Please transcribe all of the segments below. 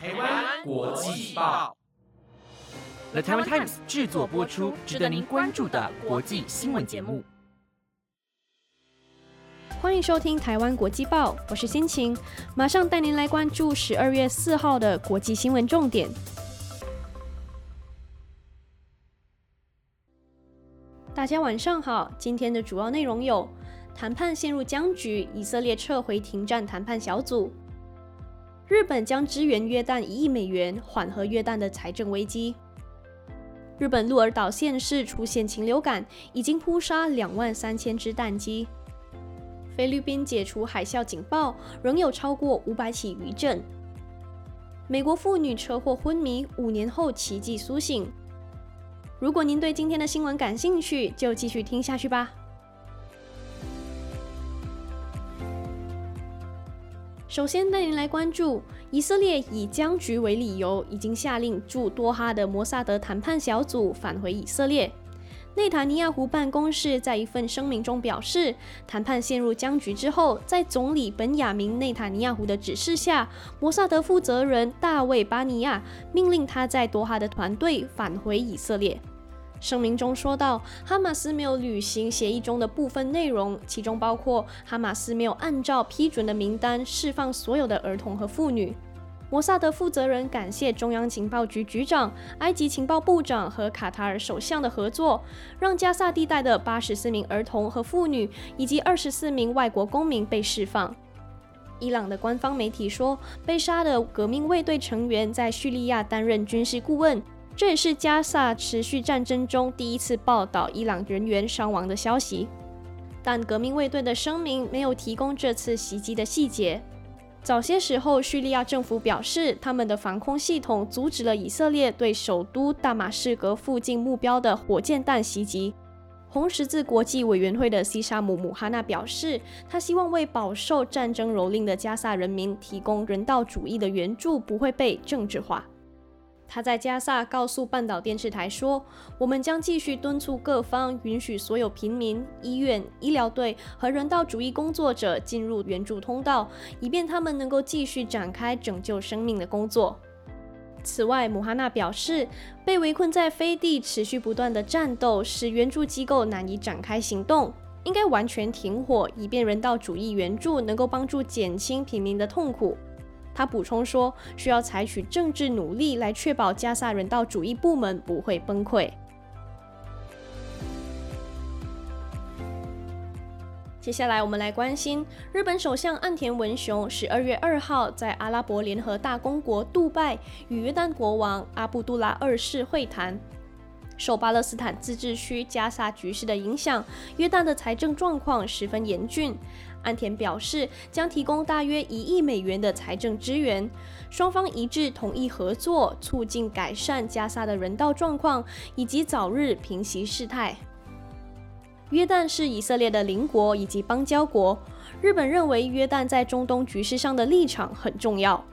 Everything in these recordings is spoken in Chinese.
台湾国际报，The Taiwan Times 制作播出，值得您关注的国际新闻节目。欢迎收听台湾国际报，我是心情，马上带您来关注十二月四号的国际新闻重点。大家晚上好，今天的主要内容有：谈判陷入僵局，以色列撤回停战谈判小组；日本将支援约旦一亿美元，缓和约旦的财政危机；日本鹿儿岛县市出现禽流感，已经扑杀两万三千只蛋鸡。菲律宾解除海啸警报，仍有超过五百起余震。美国妇女车祸昏迷，五年后奇迹苏醒。如果您对今天的新闻感兴趣，就继续听下去吧。首先带您来关注，以色列以僵局为理由，已经下令驻多哈的摩萨德谈判小组返回以色列。内塔尼亚胡办公室在一份声明中表示，谈判陷入僵局之后，在总理本雅明内塔尼亚胡的指示下，摩萨德负责人大卫巴尼亚命令他在多哈的团队返回以色列。声明中说到，哈马斯没有履行协议中的部分内容，其中包括哈马斯没有按照批准的名单释放所有的儿童和妇女。摩萨德负责人感谢中央情报局局长、埃及情报部长和卡塔尔首相的合作，让加萨地带的八十四名儿童和妇女以及二十四名外国公民被释放。伊朗的官方媒体说，被杀的革命卫队成员在叙利亚担任军事顾问，这也是加萨持续战争中第一次报道伊朗人员伤亡的消息。但革命卫队的声明没有提供这次袭击的细节。早些时候，叙利亚政府表示，他们的防空系统阻止了以色列对首都大马士革附近目标的火箭弹袭击。红十字国际委员会的西沙姆·姆哈纳表示，他希望为饱受战争蹂躏的加萨人民提供人道主义的援助不会被政治化。他在加萨告诉半岛电视台说：“我们将继续敦促各方允许所有平民、医院、医疗队和人道主义工作者进入援助通道，以便他们能够继续展开拯救生命的工作。”此外，姆哈纳表示，被围困在飞地持续不断的战斗使援助机构难以展开行动，应该完全停火，以便人道主义援助能够帮助减轻平民的痛苦。他补充说，需要采取政治努力来确保加萨人道主义部门不会崩溃。接下来，我们来关心日本首相岸田文雄十二月二号在阿拉伯联合大公国杜拜与约旦国王阿卜杜拉二世会谈。受巴勒斯坦自治区加沙局势的影响，约旦的财政状况十分严峻。安田表示，将提供大约一亿美元的财政支援。双方一致同意合作，促进改善加沙的人道状况，以及早日平息事态。约旦是以色列的邻国以及邦交国。日本认为约旦在中东局势上的立场很重要。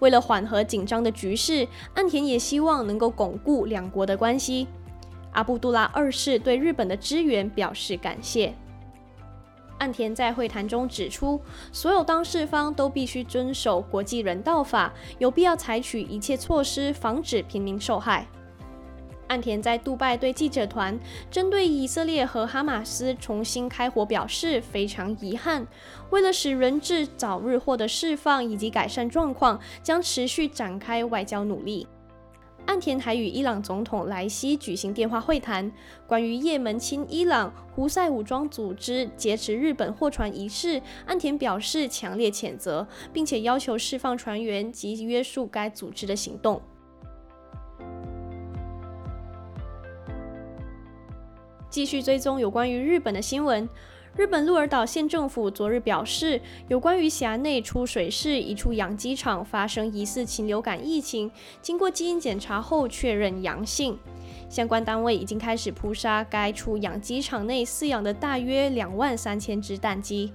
为了缓和紧张的局势，岸田也希望能够巩固两国的关系。阿布杜拉二世对日本的支援表示感谢。岸田在会谈中指出，所有当事方都必须遵守国际人道法，有必要采取一切措施防止平民受害。岸田在杜拜对记者团针对以色列和哈马斯重新开火表示非常遗憾，为了使人质早日获得释放以及改善状况，将持续展开外交努力。岸田还与伊朗总统莱西举行电话会谈，关于也门亲伊朗胡塞武装组织劫持日本货船一事，岸田表示强烈谴责，并且要求释放船员及约束该组织的行动。继续追踪有关于日本的新闻。日本鹿儿岛县政府昨日表示，有关于辖内出水市一处养鸡场发生疑似禽流感疫情，经过基因检查后确认阳性，相关单位已经开始扑杀该处养鸡场内饲养的大约两万三千只蛋鸡。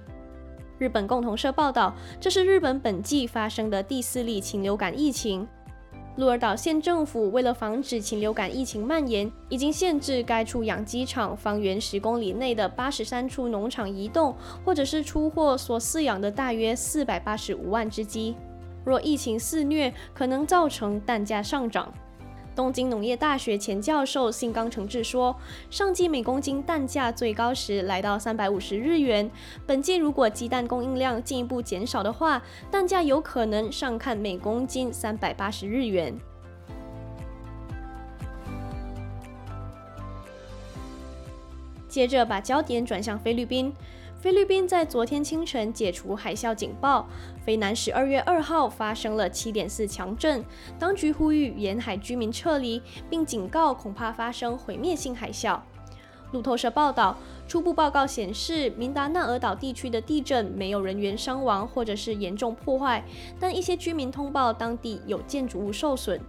日本共同社报道，这是日本本季发生的第四例禽流感疫情。鹿儿岛县政府为了防止禽流感疫情蔓延，已经限制该处养鸡场方圆十公里内的八十三处农场移动，或者是出货所饲养的大约四百八十五万只鸡。若疫情肆虐，可能造成蛋价上涨。东京农业大学前教授信冈诚志说，上季每公斤蛋价最高时来到三百五十日元，本季如果鸡蛋供应量进一步减少的话，蛋价有可能上看每公斤三百八十日元。接着把焦点转向菲律宾。菲律宾在昨天清晨解除海啸警报，菲南十二月二号发生了七点四强震，当局呼吁沿海居民撤离，并警告恐怕发生毁灭性海啸。路透社报道，初步报告显示，明达纳尔岛地区的地震没有人员伤亡或者是严重破坏，但一些居民通报当地有建筑物受损。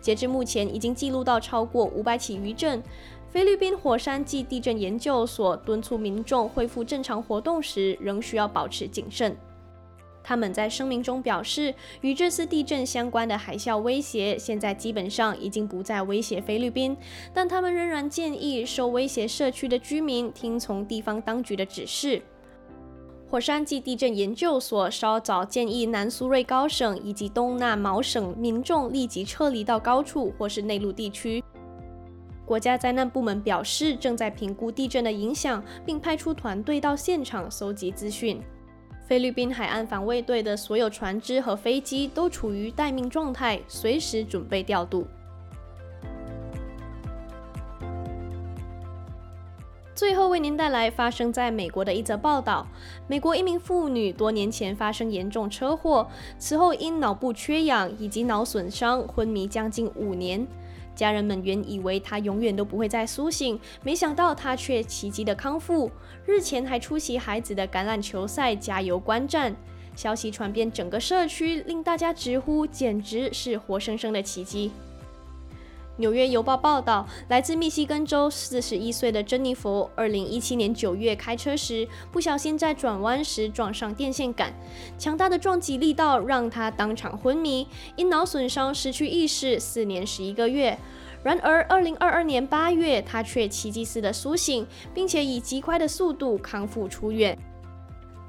截至目前，已经记录到超过五百起余震。菲律宾火山暨地震研究所敦促民众恢复正常活动时，仍需要保持谨慎。他们在声明中表示，与这次地震相关的海啸威胁现在基本上已经不再威胁菲律宾，但他们仍然建议受威胁社区的居民听从地方当局的指示。火山暨地震研究所稍早建议南苏瑞高省以及东纳毛省民众立即撤离到高处或是内陆地区。国家灾难部门表示，正在评估地震的影响，并派出团队到现场搜集资讯。菲律宾海岸防卫队的所有船只和飞机都处于待命状态，随时准备调度。最后为您带来发生在美国的一则报道：美国一名妇女多年前发生严重车祸，此后因脑部缺氧以及脑损伤昏迷将近五年。家人们原以为他永远都不会再苏醒，没想到他却奇迹的康复。日前还出席孩子的橄榄球赛加油观战，消息传遍整个社区，令大家直呼简直是活生生的奇迹。纽约邮报报道，来自密西根州四十一岁的珍妮佛，二零一七年九月开车时不小心在转弯时撞上电线杆，强大的撞击力道让她当场昏迷，因脑损伤失去意识四年十一个月。然而，二零二二年八月，他却奇迹似的苏醒，并且以极快的速度康复出院。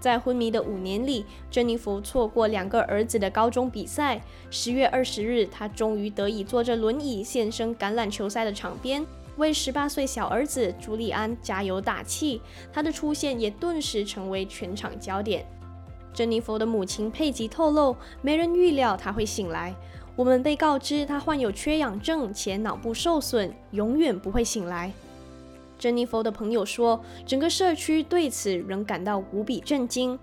在昏迷的五年里，珍妮弗错过两个儿子的高中比赛。十月二十日，她终于得以坐着轮椅现身橄榄球赛的场边，为十八岁小儿子朱利安加油打气。他的出现也顿时成为全场焦点。珍妮弗的母亲佩吉透露，没人预料他会醒来。我们被告知他患有缺氧症且脑部受损，永远不会醒来。珍妮佛的朋友说，整个社区对此仍感到无比震惊。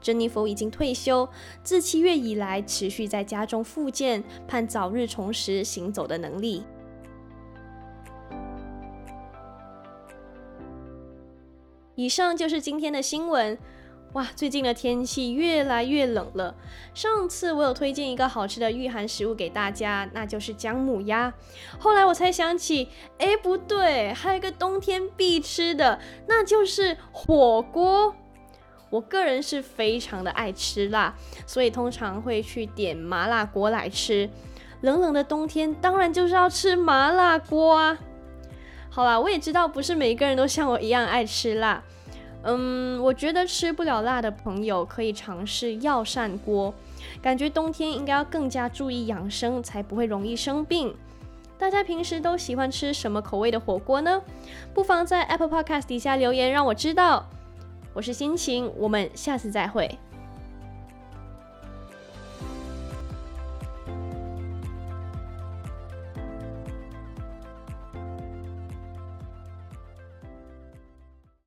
珍妮佛已经退休，自七月以来持续在家中复健，盼早日重拾行走的能力。以上就是今天的新闻。哇，最近的天气越来越冷了。上次我有推荐一个好吃的御寒食物给大家，那就是姜母鸭。后来我才想起，哎，不对，还有一个冬天必吃的，那就是火锅。我个人是非常的爱吃辣，所以通常会去点麻辣锅来吃。冷冷的冬天，当然就是要吃麻辣锅啊。好啦，我也知道不是每一个人都像我一样爱吃辣。嗯，我觉得吃不了辣的朋友可以尝试药膳锅，感觉冬天应该要更加注意养生，才不会容易生病。大家平时都喜欢吃什么口味的火锅呢？不妨在 Apple Podcast 底下留言，让我知道。我是心情，我们下次再会。